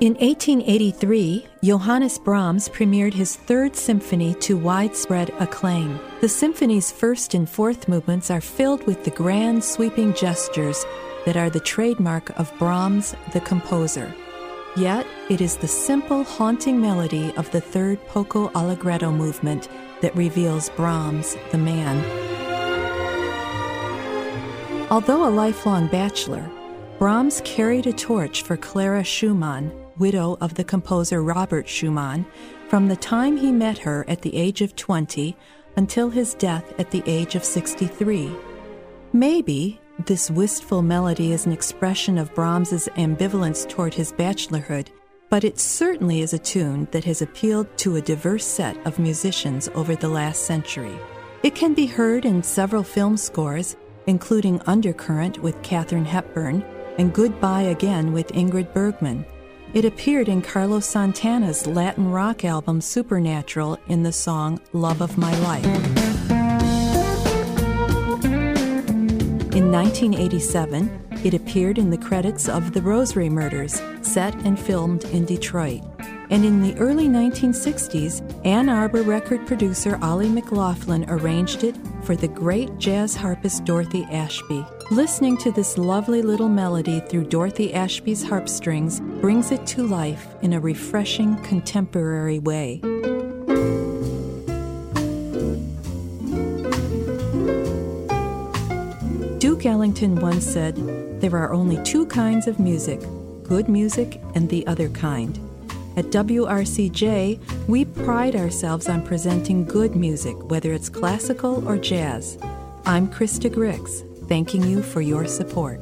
In 1883, Johannes Brahms premiered his third symphony to widespread acclaim. The symphony's first and fourth movements are filled with the grand sweeping gestures that are the trademark of Brahms, the composer. Yet, it is the simple, haunting melody of the third poco allegretto movement that reveals Brahms, the man. Although a lifelong bachelor, Brahms carried a torch for Clara Schumann, widow of the composer Robert Schumann, from the time he met her at the age of 20 until his death at the age of 63. Maybe this wistful melody is an expression of Brahms's ambivalence toward his bachelorhood, but it certainly is a tune that has appealed to a diverse set of musicians over the last century. It can be heard in several film scores, including Undercurrent with Katharine Hepburn and Goodbye Again with Ingrid Bergman. It appeared in Carlos Santana's Latin rock album Supernatural in the song Love of My Life. In 1987, it appeared in the credits of The Rosary Murders, set and filmed in Detroit. And in the early 1960s, Ann Arbor record producer Ollie McLaughlin arranged it for the great jazz harpist Dorothy Ashby. Listening to this lovely little melody through Dorothy Ashby's harp strings brings it to life in a refreshing contemporary way. Duke Ellington once said, There are only two kinds of music good music and the other kind. At WRCJ, we pride ourselves on presenting good music, whether it's classical or jazz. I'm Krista Grix, thanking you for your support.